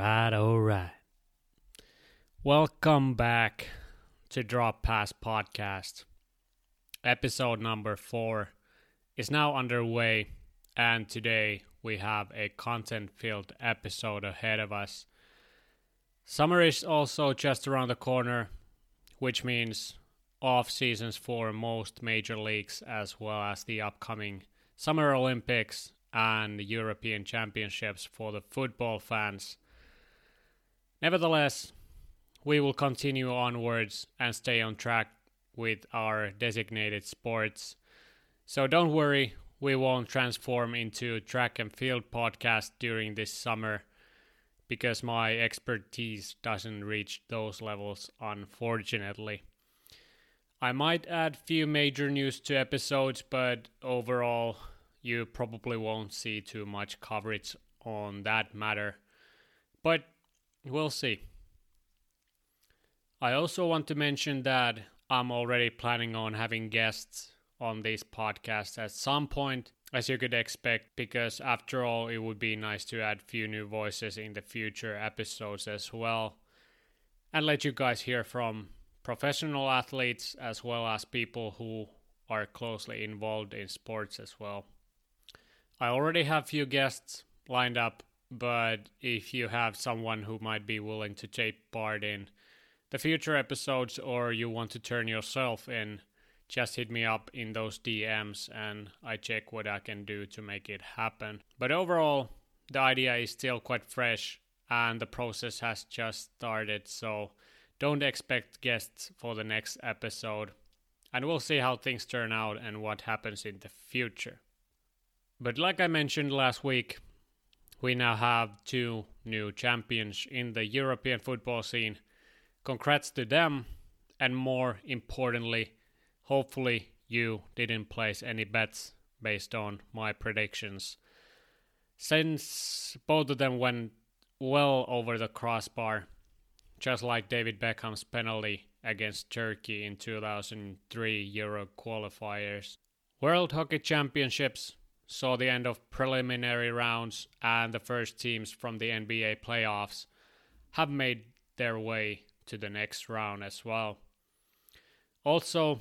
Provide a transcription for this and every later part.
right, all right. Welcome back to Drop Pass Podcast. Episode number four is now underway, and today we have a content filled episode ahead of us. Summer is also just around the corner, which means off seasons for most major leagues as well as the upcoming Summer Olympics and European Championships for the football fans. Nevertheless, we will continue onwards and stay on track with our designated sports. So don't worry, we won't transform into track and field podcast during this summer because my expertise doesn't reach those levels unfortunately. I might add few major news to episodes, but overall you probably won't see too much coverage on that matter. But we'll see. I also want to mention that I'm already planning on having guests on this podcast at some point, as you could expect, because after all, it would be nice to add few new voices in the future episodes as well, and let you guys hear from professional athletes as well as people who are closely involved in sports as well. I already have few guests lined up, but if you have someone who might be willing to take part in the future episodes or you want to turn yourself in, just hit me up in those DMs and I check what I can do to make it happen. But overall, the idea is still quite fresh and the process has just started, so don't expect guests for the next episode. And we'll see how things turn out and what happens in the future. But like I mentioned last week, we now have two new champions in the European football scene. Congrats to them, and more importantly, hopefully you didn't place any bets based on my predictions. Since both of them went well over the crossbar, just like David Beckham's penalty against Turkey in 2003 Euro qualifiers. World Hockey Championships saw the end of preliminary rounds and the first teams from the NBA playoffs have made their way to the next round as well. Also,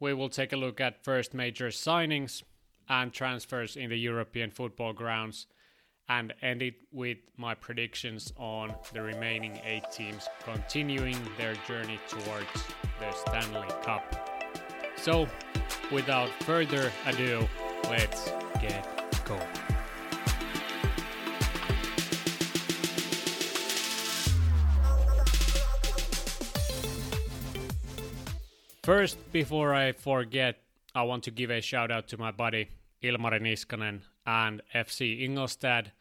we will take a look at first major signings and transfers in the European football grounds and end it with my predictions on the remaining eight teams continuing their journey towards the Stanley Cup. So, without further ado, let's get going. First, before I forget, I want to give a shout out to my buddy Ilmari Niskanen and FC Ingolstadt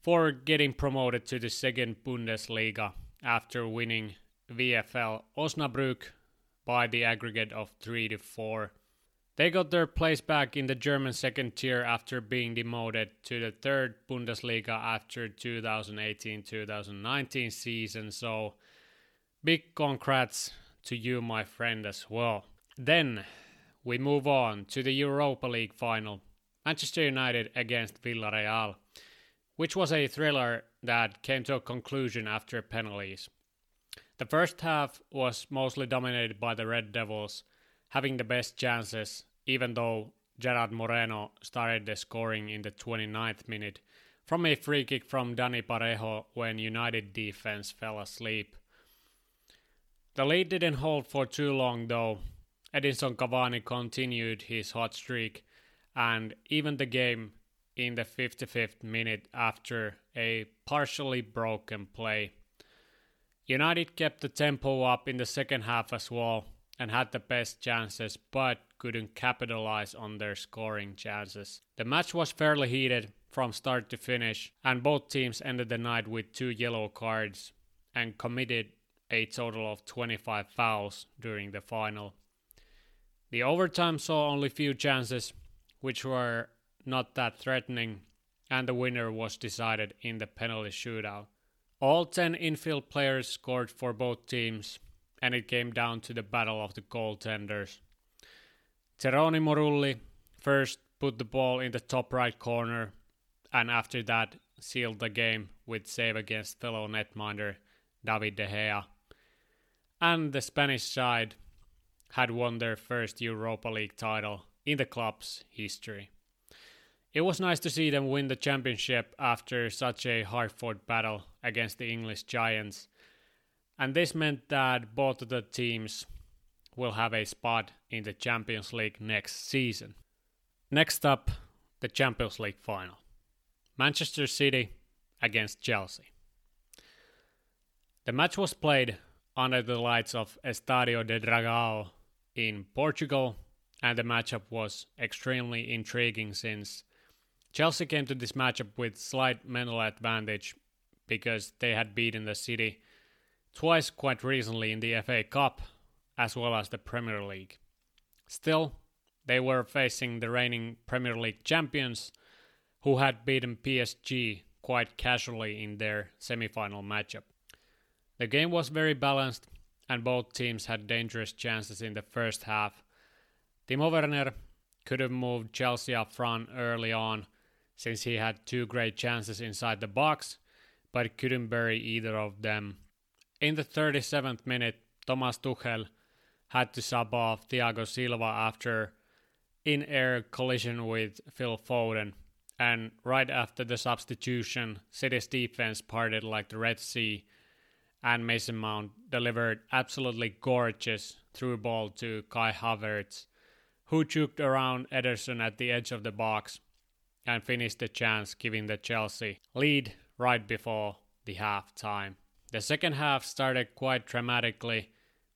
for getting promoted to the second Bundesliga after winning VFL Osnabrück by the aggregate of 3 to 4. They got their place back in the German second tier after being demoted to the third Bundesliga after 2018-2019 season. So big congrats to you my friend as well. Then we move on to the Europa League final. Manchester United against Villarreal, which was a thriller that came to a conclusion after penalties. The first half was mostly dominated by the Red Devils having the best chances, even though Gerard Moreno started the scoring in the 29th minute from a free kick from Dani Parejo when United defense fell asleep. The lead didn't hold for too long though. Edinson Cavani continued his hot streak and even the game in the 55th minute after a partially broken play. United kept the tempo up in the second half as well and had the best chances but couldn't capitalize on their scoring chances. The match was fairly heated from start to finish, and both teams ended the night with two yellow cards and committed a total of 25 fouls during the final. The overtime saw only few chances, which were not that threatening, and the winner was decided in the penalty shootout. All 10 infield players scored for both teams, and it came down to the battle of the goaltenders. Geronimo Rulli first put the ball in the top right corner, and after that, sealed the game with save against fellow netminder David De Gea. And the Spanish side had won their first Europa League title in the club's history. It was nice to see them win the championship after such a hard fought battle against the English Giants. And this meant that both of the teams will have a spot in the Champions League next season. Next up, the Champions League final Manchester City against Chelsea. The match was played under the lights of Estadio de Dragao in Portugal, and the matchup was extremely intriguing since Chelsea came to this matchup with slight mental advantage because they had beaten the City twice quite recently in the FA Cup as well as the Premier League. Still, they were facing the reigning Premier League champions who had beaten PSG quite casually in their semi-final matchup. The game was very balanced and both teams had dangerous chances in the first half. Timo Werner could have moved Chelsea up front early on since he had two great chances inside the box, but couldn't bury either of them. In the 37th minute, Thomas Tuchel had to sub off Thiago Silva after in-air collision with Phil Foden. And right after the substitution, City's defense parted like the Red Sea, and Mason Mount delivered absolutely gorgeous through ball to Kai Havertz, who juked around Ederson at the edge of the box and finished the chance, giving the Chelsea lead right before the half time. The second half started quite dramatically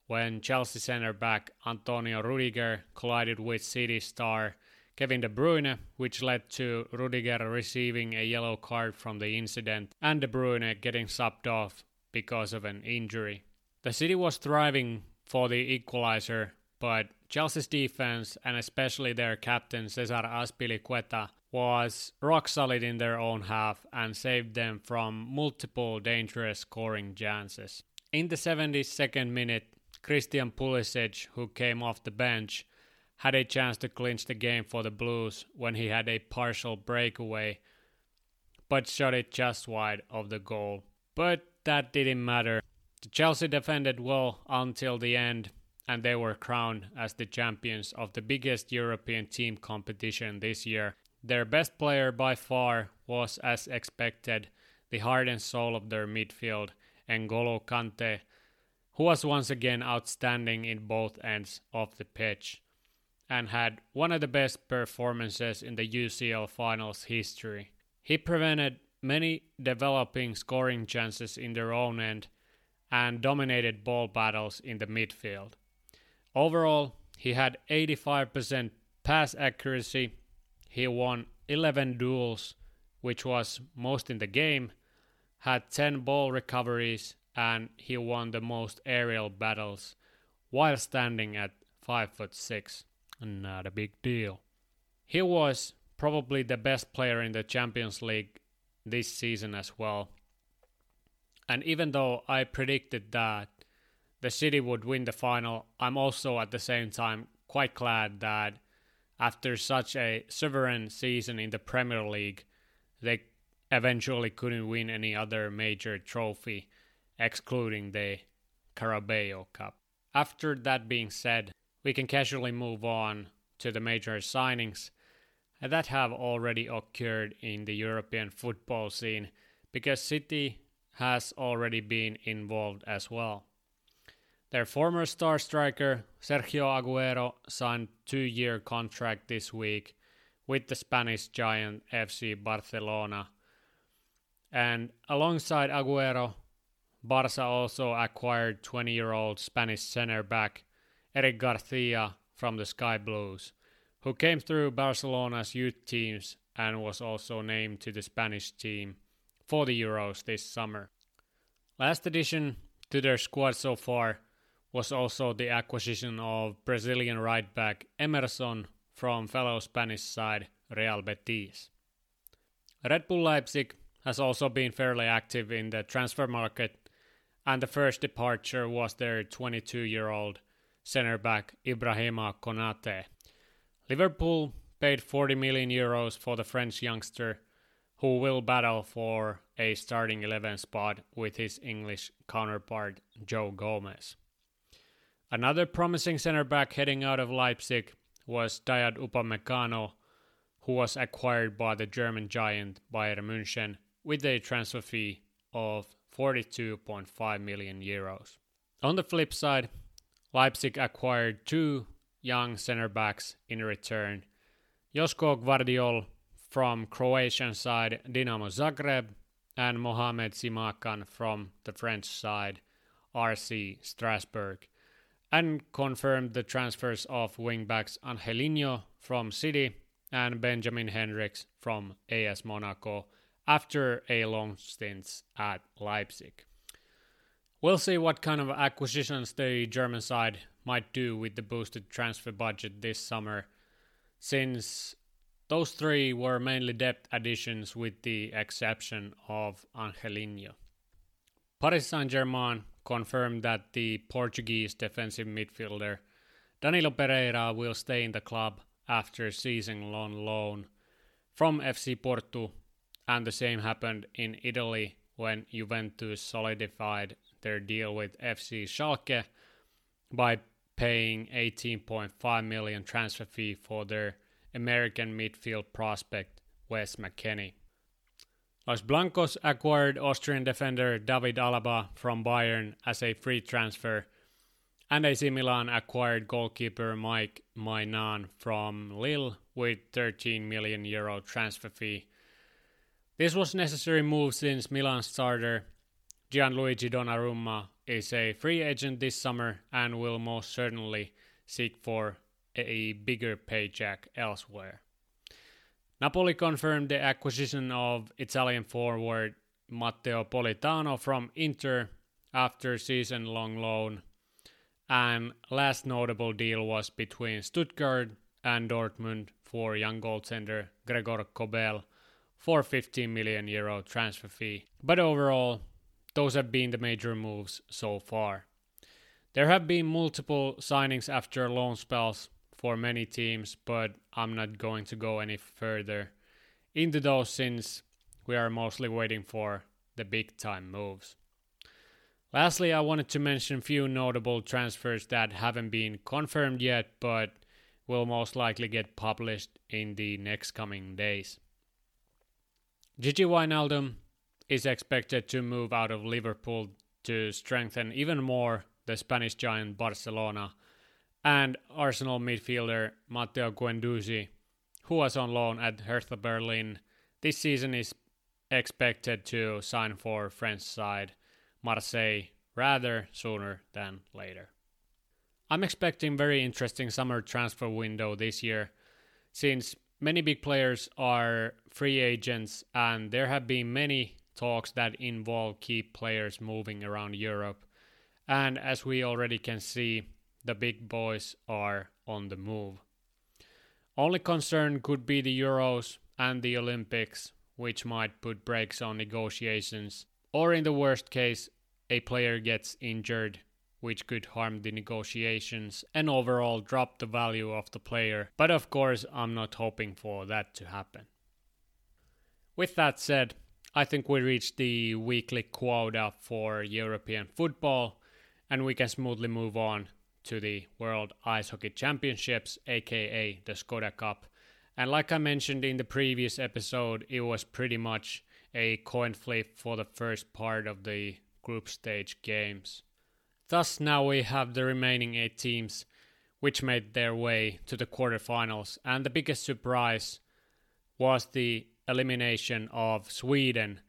when Chelsea centre back Antonio Rudiger collided with City star Kevin De Bruyne, which led to Rudiger receiving a yellow card from the incident and De Bruyne getting subbed off because of an injury. The City was thriving for the equalizer, but Chelsea's defense and especially their captain Cesar Azpilicueta was rock solid in their own half and saved them from multiple dangerous scoring chances. In the 72nd minute, Christian Pulisic, who came off the bench, had a chance to clinch the game for the Blues when he had a partial breakaway, but shot it just wide of the goal. But that didn't matter. The Chelsea defended well until the end, and they were crowned as the champions of the biggest European team competition this year. Their best player by far was, as expected, the heart and soul of their midfield, N'Golo Kante, who was once again outstanding in both ends of the pitch and had one of the best performances in the UCL finals history. He prevented many developing scoring chances in their own end and dominated ball battles in the midfield. Overall, he had 85% pass accuracy. He won 11 duels, which was most in the game, had 10 ball recoveries and he won the most aerial battles while standing at 5 foot 6. Not a big deal. He was probably the best player in the Champions League this season as well. And even though I predicted that the City would win the final, I'm also at the same time quite glad that after such a sovereign season in the Premier League, they eventually couldn't win any other major trophy excluding the Carabao Cup. After that being said, we can casually move on to the major signings that have already occurred in the European football scene because City has already been involved as well. Their former star striker Sergio Aguero signed 2-year contract this week with the Spanish giant FC Barcelona. And alongside Aguero, Barca also acquired 20 year old Spanish center back Eric Garcia from the Sky Blues, who came through Barcelona's youth teams and was also named to the Spanish team for the Euros this summer. Last addition to their squad so far was also the acquisition of Brazilian right back Emerson from fellow Spanish side Real Betis. Red Bull Leipzig has also been fairly active in the transfer market and the first departure was their 22 year old centre back Ibrahima Konate. Liverpool paid 40 million euros for the French youngster, who will battle for a starting 11 spot with his English counterpart Joe Gomez. Another promising center back heading out of Leipzig was Dayot Upamecano, who was acquired by the German giant Bayern München with a transfer fee of 42.5 million euros. On the flip side, Leipzig acquired two young center backs in return. Josko Gvardiol from Croatian side Dinamo Zagreb and Mohamed Simakan from the French side RC Strasbourg and confirmed the transfers of wingbacks Angelino from City and Benjamin Hendricks from AS Monaco after a long stint at Leipzig. We'll see what kind of acquisitions the German side might do with the boosted transfer budget this summer, since those three were mainly depth additions with the exception of Angelino. Paris Saint Germain confirmed that the Portuguese defensive midfielder Danilo Pereira will stay in the club after season long loan from FC Porto, and the same happened in Italy when Juventus solidified their deal with FC Schalke by paying 18.5 million transfer fee for their American midfield prospect Wes McKennie. Los Blancos acquired Austrian defender David Alaba from Bayern as a free transfer, and AC Milan acquired goalkeeper Mike Maignan from Lille with 13 million euro transfer fee. This was a necessary move since Milan starter Gianluigi Donnarumma is a free agent this summer and will most certainly seek for a bigger paycheck elsewhere. Napoli confirmed the acquisition of Italian forward Matteo Politano from Inter after season long loan. And last notable deal was between Stuttgart and Dortmund for young goaltender Gregor Kobel for 15 million euro transfer fee. But overall, those have been the major moves so far. There have been multiple signings after loan spells for many teams, but I'm not going to go any further into those since we are mostly waiting for the big time moves. Lastly, I wanted to mention a few notable transfers that haven't been confirmed yet, but will most likely get published in the next coming days. Gini Wijnaldum is expected to move out of Liverpool to strengthen even more the Spanish giant Barcelona, and Arsenal midfielder Matteo Guendouzi, who was on loan at Hertha Berlin, this season is expected to sign for French side Marseille rather sooner than later. I'm expecting very interesting summer transfer window this year since many big players are free agents and there have been many talks that involve key players moving around Europe. And as we already can see, the big boys are on the move. Only concern could be the Euros and the Olympics, which might put brakes on negotiations, or in the worst case, a player gets injured, which could harm the negotiations and overall drop the value of the player. But of course, I'm not hoping for that to happen. With that said, I think we reached the weekly quota for European football, and we can smoothly move on to the World Ice Hockey Championships, aka the Skoda Cup. And like I mentioned in the previous episode, it was pretty much a coin flip for the first part of the group stage games. Thus, now we have the remaining eight teams which made their way to the quarterfinals, and the biggest surprise was the elimination of Sweden,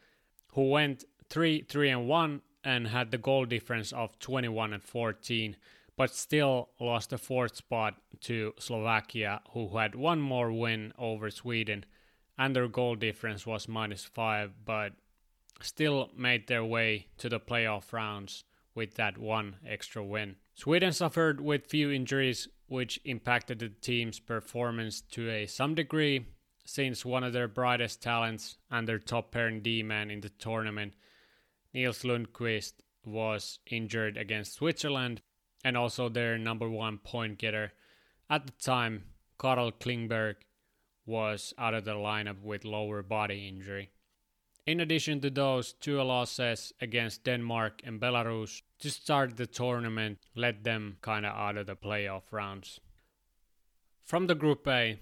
who went 3 3 and 1 and had the goal difference of 21 and 14, but still lost the fourth spot to Slovakia, who had one more win over Sweden, and their goal difference was minus 5, but still made their way to the playoff rounds with that one extra win. Sweden suffered with few injuries, which impacted the team's performance to a some degree, since one of their brightest talents and their top pairing D-man in the tournament, Nils Lundkvist, was injured against Switzerland, and also their number one point getter at the time, Carl Klingberg, was out of the lineup with lower body injury. In addition to those two losses against Denmark and Belarus to start the tournament led them kind of out of the playoff rounds. From the Group A,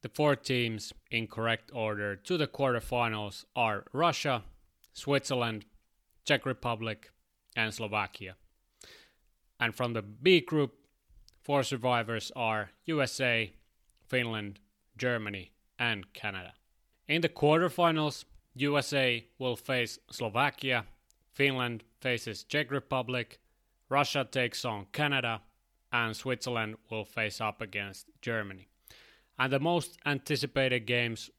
the four teams in correct order to the quarterfinals are Russia, Switzerland, Czech Republic, and Slovakia. And from the B group, four survivors are USA, Finland, Germany, and Canada. In the quarterfinals, USA will face Slovakia, Finland faces Czech Republic, Russia takes on Canada, and Switzerland will face up against Germany. And the most anticipated games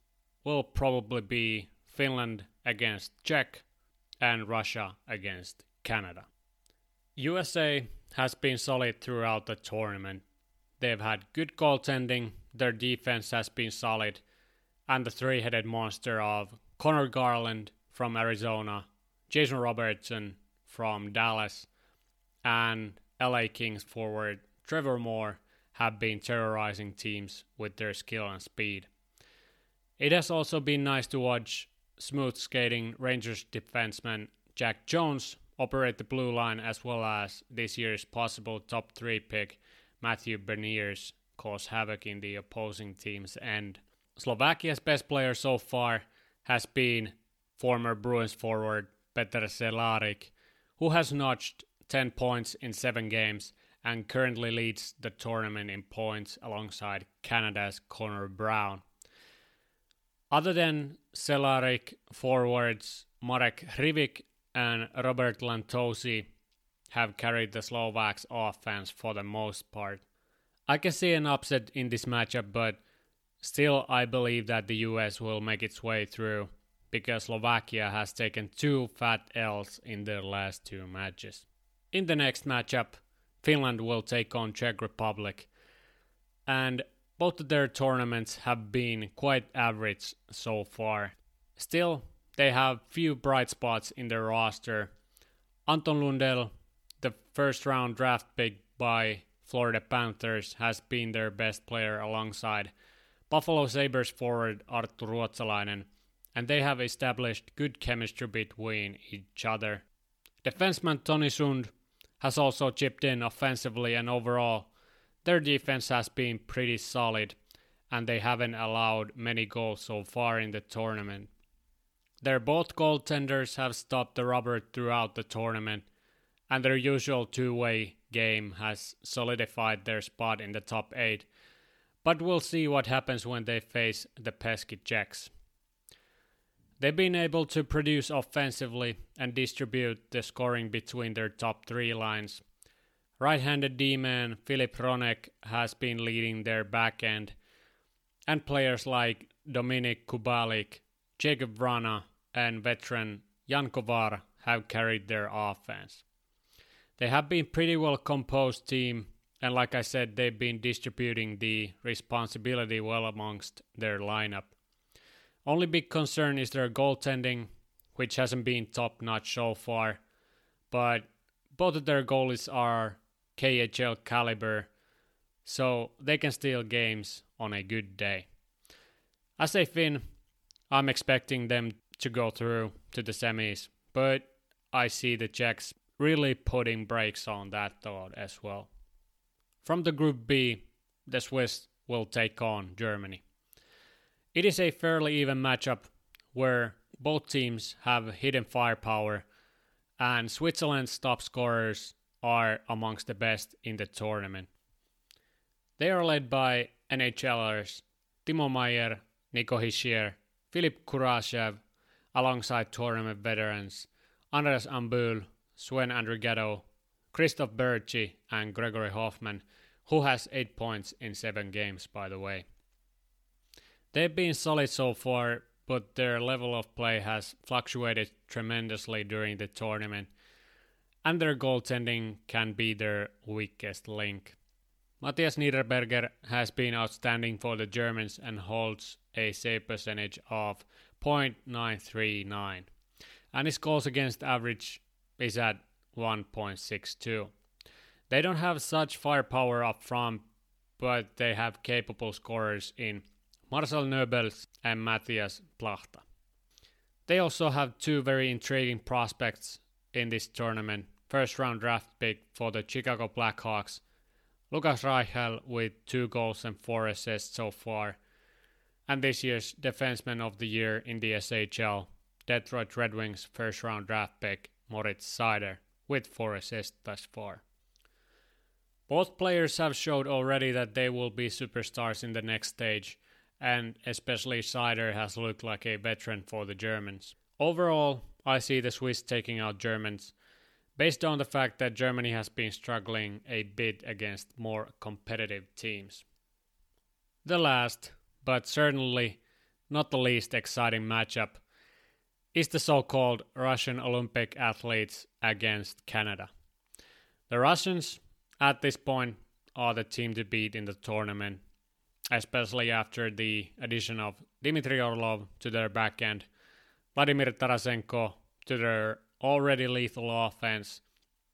will probably be Finland against Czech and Russia against Canada. USA has been solid throughout the tournament. They've had good goaltending, their defense has been solid, and the three headed monster of Conor Garland from Arizona, Jason Robertson from Dallas, and LA Kings forward Trevor Moore have been terrorizing teams with their skill and speed. It has also been nice to watch smooth skating Rangers defenseman Zac Jones operate the blue line as well as this year's possible top three pick Matthew Beniers cause havoc in the opposing team's end. Slovakia's best player so far has been former Bruins forward Peter Cehlarik, who has notched 10 points in 7 games and currently leads the tournament in points alongside Canada's Connor Brown. Other than Cehlarik, forwards Marek Hrivik and Robert Lantosi have carried the Slovaks offense for the most part. I can see an upset in this matchup, but still I believe that the US will make its way through because Slovakia has taken two fat L's in their last two matches. In the next matchup, Finland will take on Czech Republic. And both of their tournaments have been quite average so far. Still, they have few bright spots in their roster. Anton Lundell, the first round draft pick by Florida Panthers, has been their best player alongside Buffalo Sabres forward Arttu Ruotsalainen, and they have established good chemistry between each other. Defenseman Toni Sund has also chipped in offensively, and overall, their defense has been pretty solid, and they haven't allowed many goals so far in the tournament. Their both goaltenders have stopped the rubber throughout the tournament, and their usual two way game has solidified their spot in the top 8. But we'll see what happens when they face the pesky Jacks. They've been able to produce offensively and distribute the scoring between their top three lines. Right handed D man Filip Hronek has been leading their back end, and players like Dominik Kubalik, Jakub Vrana, and veteran Jan Kovar have carried their offense. They have been pretty well composed team and like I said they've been distributing the responsibility well amongst their lineup. Only big concern is their goaltending which hasn't been top notch so far, but both of their goalies are KHL caliber so they can steal games on a good day. As a Finn, I'm expecting them to go through to the semis, but I see the Czechs really putting brakes on that thought as well. From the Group B, the Swiss will take on Germany. It is a fairly even matchup where both teams have hidden firepower, and Switzerland's top scorers are amongst the best in the tournament. They are led by NHLers Timo Meier, Nico Hischier, Philipp Kurashev, alongside tournament veterans Andreas Ambühl, Sven Andrighetto, Christoph Bertschy, and Gregory Hofmann, who has 8 points in 7 games, by the way. They've been solid so far, but their level of play has fluctuated tremendously during the tournament, and their goaltending can be their weakest link. Matthias Niederberger has been outstanding for the Germans and holds a save percentage of 0.939, and his goals against average is at 1.62. They don't have such firepower up front, but they have capable scorers in Marcel Nöbels and Matthias Plachta. They also have two very intriguing prospects in this tournament. First round draft pick for the Chicago Blackhawks, Lukas Reichel with two goals and four assists so far, and this year's Defenseman of the Year in the SHL, Detroit Red Wings first round draft pick Moritz Seider with four assists thus far. Both players have showed already that they will be superstars in the next stage, and especially Seider has looked like a veteran for the Germans. Overall, I see the Swiss taking out Germans, based on the fact that Germany has been struggling a bit against more competitive teams. The last, but certainly not the least exciting matchup, is the so called Russian Olympic athletes against Canada. The Russians, at this point, are the team to beat in the tournament especially after the addition of Dmitry Orlov to their back end, Vladimir Tarasenko to their already lethal offense,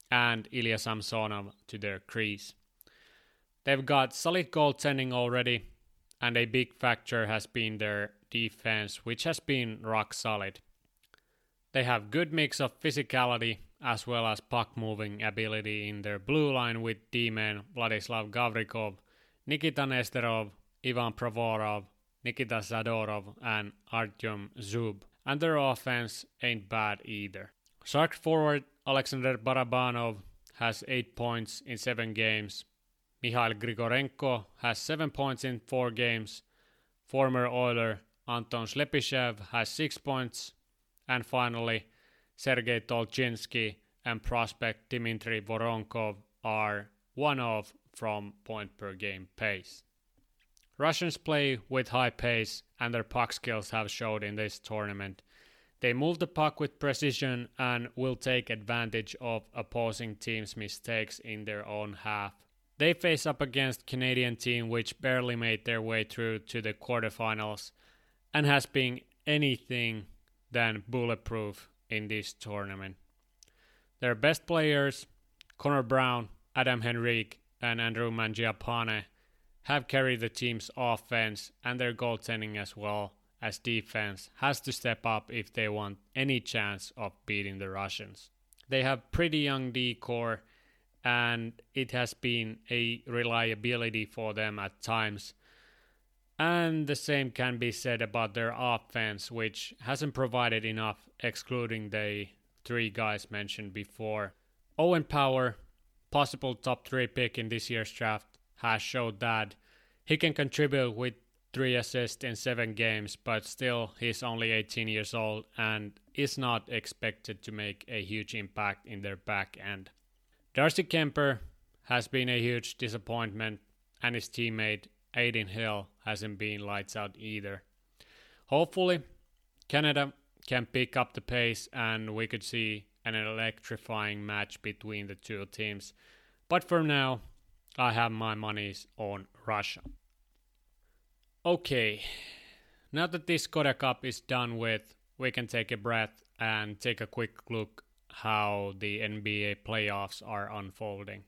and Ilya Samsonov to their crease. They've got solid goaltending already, and a big factor has been their defense, which has been rock solid. They have good mix of physicality as well as puck moving ability in their blue line with D-man Vladislav Gavrikov, Nikita Nesterov, Ivan Provorov, Nikita Zadorov, and Artyom Zub. And their offense ain't bad either. Shark forward Alexander Barabanov has 8 points in 7 games. Mikhail Grigorenko has 7 points in 4 games. Former Oiler Anton Slepyshev has 6 points. And finally, Sergei Tolchinsky and prospect Dmitry Voronkov are one off from point per game pace. Russians play with high pace and their puck skills have showed in this tournament. They move the puck with precision and will take advantage of opposing teams' mistakes in their own half. They face up against Canadian team which barely made their way through to the quarterfinals and has been anything than bulletproof in this tournament. Their best players, Connor Brown, Adam Henrique, and Andrew Mangiapane, have carried the team's offense and their goaltending as well as defense has to step up if they want any chance of beating the Russians. They have pretty young D core and it has been a reliability for them at times. And the same can be said about their offense, which hasn't provided enough, excluding the three guys mentioned before. Owen Power, possible top three pick in this year's draft, has showed that he can contribute with three assists in seven games, but still he's only 18 years old and is not expected to make a huge impact in their back end. Darcy Kuemper has been a huge disappointment, and his teammate Adin Hill hasn't been lights out either. Hopefully, Canada can pick up the pace and we could see an electrifying match between the two teams. But for now, I have my monies on Russia. Okay, now that this Skoda Cup is done with, we can take a breath and take a quick look how the NBA playoffs are unfolding.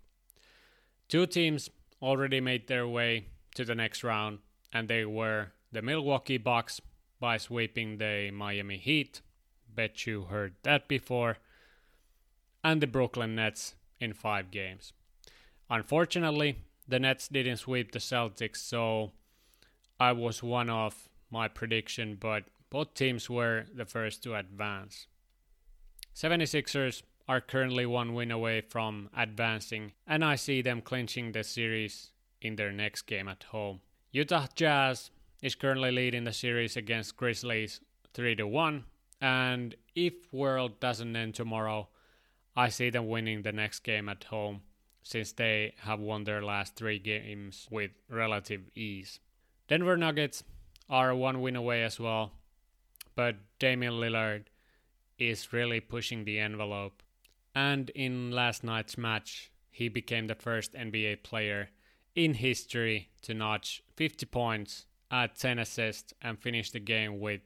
Two teams already made their way to the next round, and they were the Milwaukee Bucks by sweeping the Miami Heat. Bet you heard that before. And the Brooklyn Nets in five games. Unfortunately, the Nets didn't sweep the Celtics, so I was one of my prediction, but both teams were the first to advance. 76ers are currently one win away from advancing, and I see them clinching the series in their next game at home. Utah Jazz is currently leading the series against Grizzlies 3 to 1, and if world doesn't end tomorrow, I see them winning the next game at home since they have won their last three games with relative ease. Denver Nuggets are one win away as well, but Damian Lillard is really pushing the envelope. And in last night's match, he became the first NBA player in history to notch 50 points, add 10 assists, and finish the game with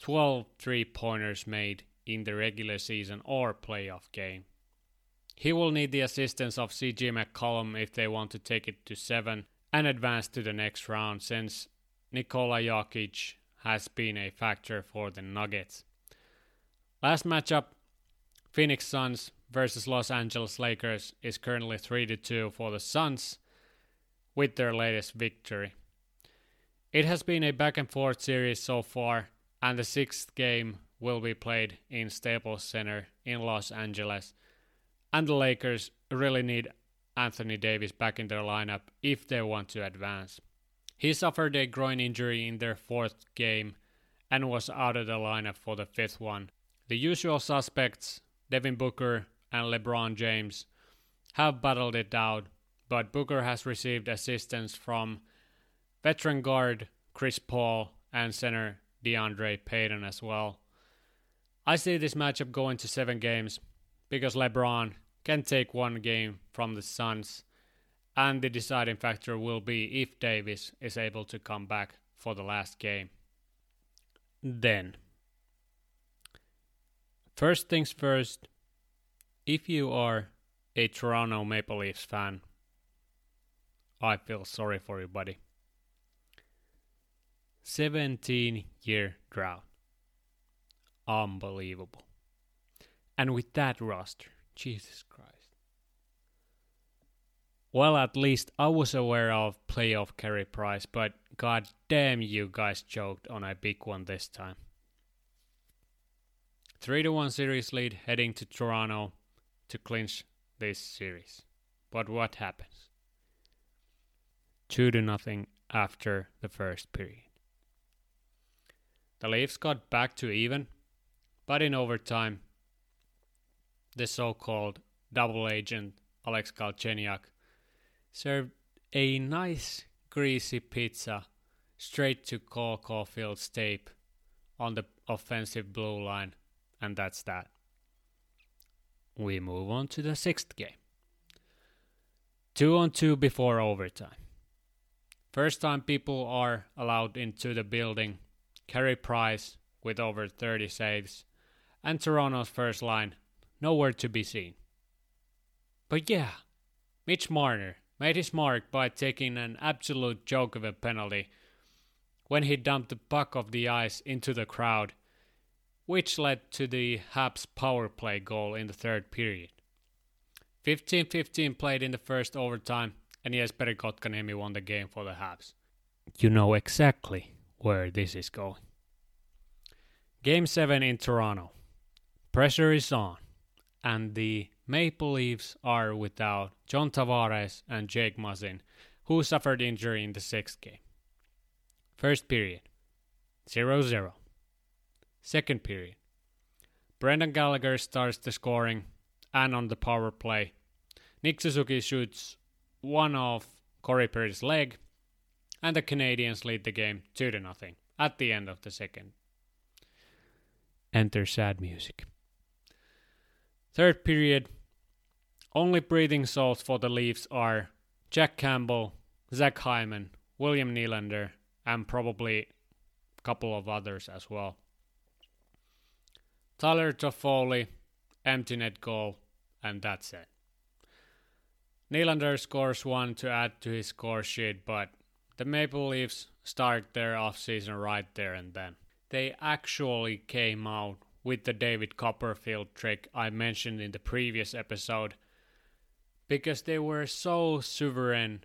12 three pointers made in the regular season or playoff game. He will need the assistance of CJ McCollum if they want to take it to 7 and advance to the next round since Nikola Jokic has been a factor for the Nuggets. Last matchup Phoenix Suns versus Los Angeles Lakers is currently 3 2 for the Suns with their latest victory. It has been a back and forth series so far, and the sixth game will be played in Staples Center in Los Angeles. And the Lakers really need Anthony Davis back in their lineup if they want to advance. He suffered a groin injury in their fourth game and was out of the lineup for the fifth one. The usual suspects, Devin Booker and LeBron James, have battled it out, but Booker has received assistance from veteran guard Chris Paul and center DeAndre Ayton as well. I see this matchup going to seven games because LeBron can take one game from the Suns, and the deciding factor will be if Davis is able to come back for the last game. Then, first things first, if you are a Toronto Maple Leafs fan, I feel sorry for you, buddy. 17 year drought. Unbelievable. And with that roster, Jesus Christ. Well, at least I was aware of playoff Carey Price, but god damn you guys choked on a big one this time. 3 to 1 series lead heading to Toronto to clinch this series. But what happens? 2 to nothing after the first period. The Leafs got back to even, but in overtime, the so called double agent Alex Galchenyuk served a nice greasy pizza straight to Cole Caufield's tape on the offensive blue line, and that's that. We move on to the sixth game. Two on two before overtime. First time people are allowed into the building Carey Price with over 30 saves, and Toronto's first line nowhere to be seen. But yeah, Mitch Marner made his mark by taking an absolute joke of a penalty when he dumped the puck off the ice into the crowd, which led to the Habs power play goal in the third period. 15-15 played in the first overtime, and Jesperi Kotkaniemi won the game for the Habs. You know exactly where this is going. Game 7 in Toronto. Pressure is on, and the Maple Leafs are without John Tavares and Jake Muzzin, who suffered injury in the sixth game. First period 0 0. Second period Brendan Gallagher starts the scoring and on the power play. Nick Suzuki shoots one off Corey Perry's leg, and the Canadiens lead the game 2 0 at the end of the second. Enter sad music. Third period, only breathing souls for the Leafs are Jack Campbell, Zach Hyman, William Nylander, and probably a couple of others as well. Tyler Toffoli, empty net goal, and that's it. Nylander scores one to add to his score sheet, but the Maple Leafs start their offseason right there and then. They actually came out with the David Copperfield trick I mentioned in the previous episode because they were so sovereign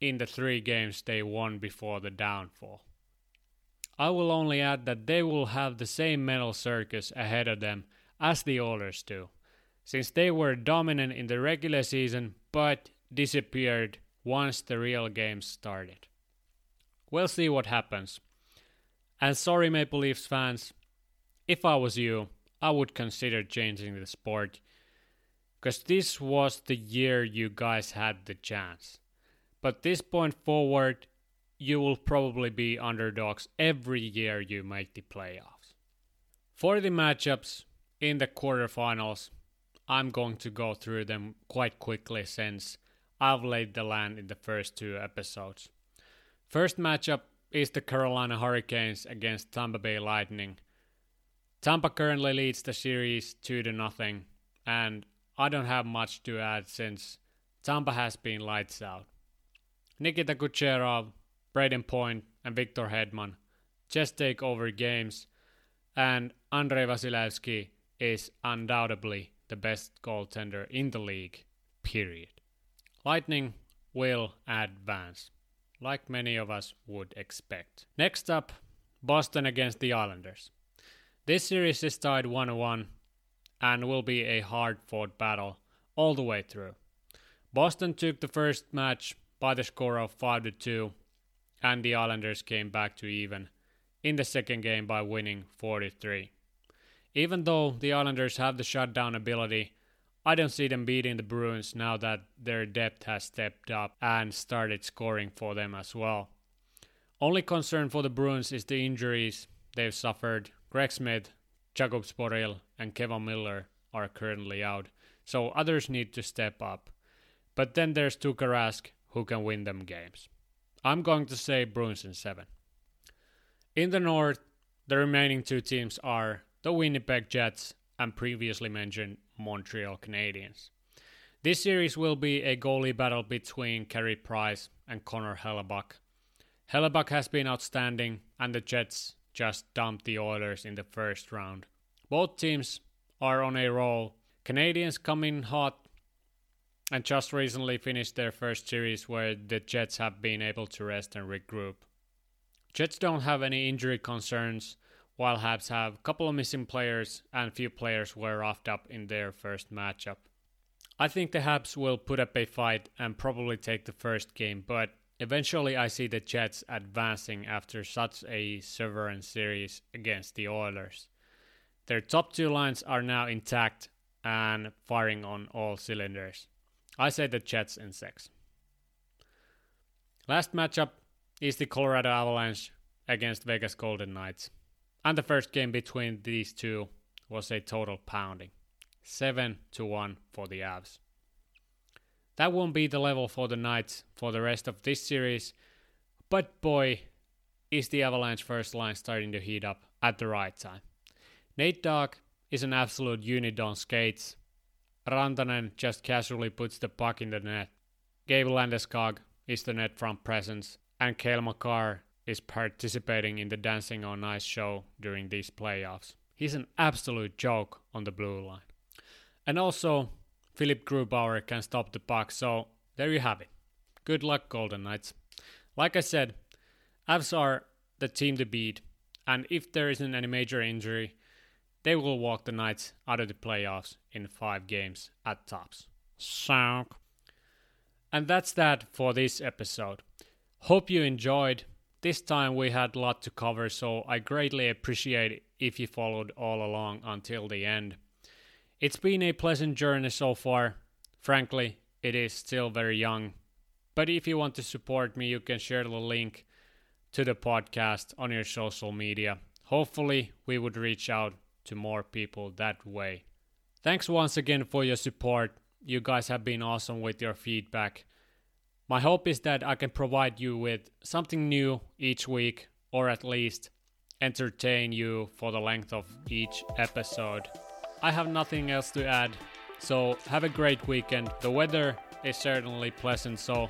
in the three games they won before the downfall. I will only add that they will have the same mental circus ahead of them as the Oilers do since they were dominant in the regular season but disappeared once the real games started. We'll see what happens. And sorry, Maple Leafs fans, if I was you, I would consider changing the sport. Because this was the year you guys had the chance. But this point forward, you will probably be underdogs every year you make the playoffs. For the matchups in the quarterfinals, I'm going to go through them quite quickly since I've laid the land in the first two episodes. First matchup is the Carolina Hurricanes against Tampa Bay Lightning. Tampa currently leads the series 2 to nothing, and I don't have much to add since Tampa has been lights out. Nikita Kucherov, Brayden Point, and Victor Hedman just take over games, and Andrei Vasilevskiy is undoubtedly the best goaltender in the league, period. Lightning will advance, like many of us would expect. Next up, Boston against the Islanders. This series is tied 1 1 and will be a hard fought battle all the way through. Boston took the first match by the score of 5 2, and the Islanders came back to even in the second game by winning 43. Even though the Islanders have the shutdown ability, I don't see them beating the Bruins now that their depth has stepped up and started scoring for them as well. Only concern for the Bruins is the injuries they've suffered. Craig Smith, Jakub Zboril, and Kevan Miller are currently out, so others need to step up. But then there's Tuukka Rask, who can win them games. I'm going to say Bruins in seven. In the North, the remaining two teams are the Winnipeg Jets and previously mentioned Montreal Canadiens. This series will be a goalie battle between Carey Price and Connor Hellebuyck. Hellebuyck has been outstanding, and the Jets just dumped the Oilers in the first round. Both teams are on a roll. Canadiens come in hot and just recently finished their first series where the Jets have been able to rest and regroup. Jets don't have any injury concerns, while Habs have a couple of missing players and few players were roughed up in their first matchup. I think the Habs will put up a fight and probably take the first game, but eventually I see the Jets advancing after such a sovereign series against the Oilers. Their top two lines are now intact and firing on all cylinders. I say the Jets in six. Last matchup is the Colorado Avalanche against Vegas Golden Knights. And the first game between these two was a total pounding. 7 to 1 for the Avs. That won't be the level for the Knights for the rest of this series, but boy, is the Avalanche first line starting to heat up at the right time. Nate Dogg is an absolute unit on skates. Rantanen just casually puts the puck in the net. Gabe Landeskog is the net front presence, and Cale Makar is participating in the Dancing on Ice show during these playoffs. He's an absolute joke on the blue line. And also, Philipp Grubauer can stop the puck, so there you have it. Good luck, Golden Knights. Like I said, Avs are the team to beat, and if there isn't any major injury, they will walk the Knights out of the playoffs in five games at tops. So, and that's that for this episode. Hope you enjoyed. This time we had a lot to cover, so I greatly appreciate if you followed all along until the end. It's been a pleasant journey so far. Frankly, it is still very young. But if you want to support me, you can share the link to the podcast on your social media. Hopefully, we would reach out to more people that way. Thanks once again for your support. You guys have been awesome with your feedback. My hope is that I can provide you with something new each week, or at least entertain you for the length of each episode. I have nothing else to add, so have a great weekend. The weather is certainly pleasant, so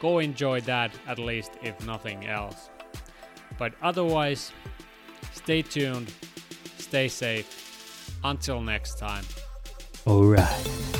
go enjoy that at least, if nothing else. But otherwise, stay tuned, stay safe. Until next time. Alright.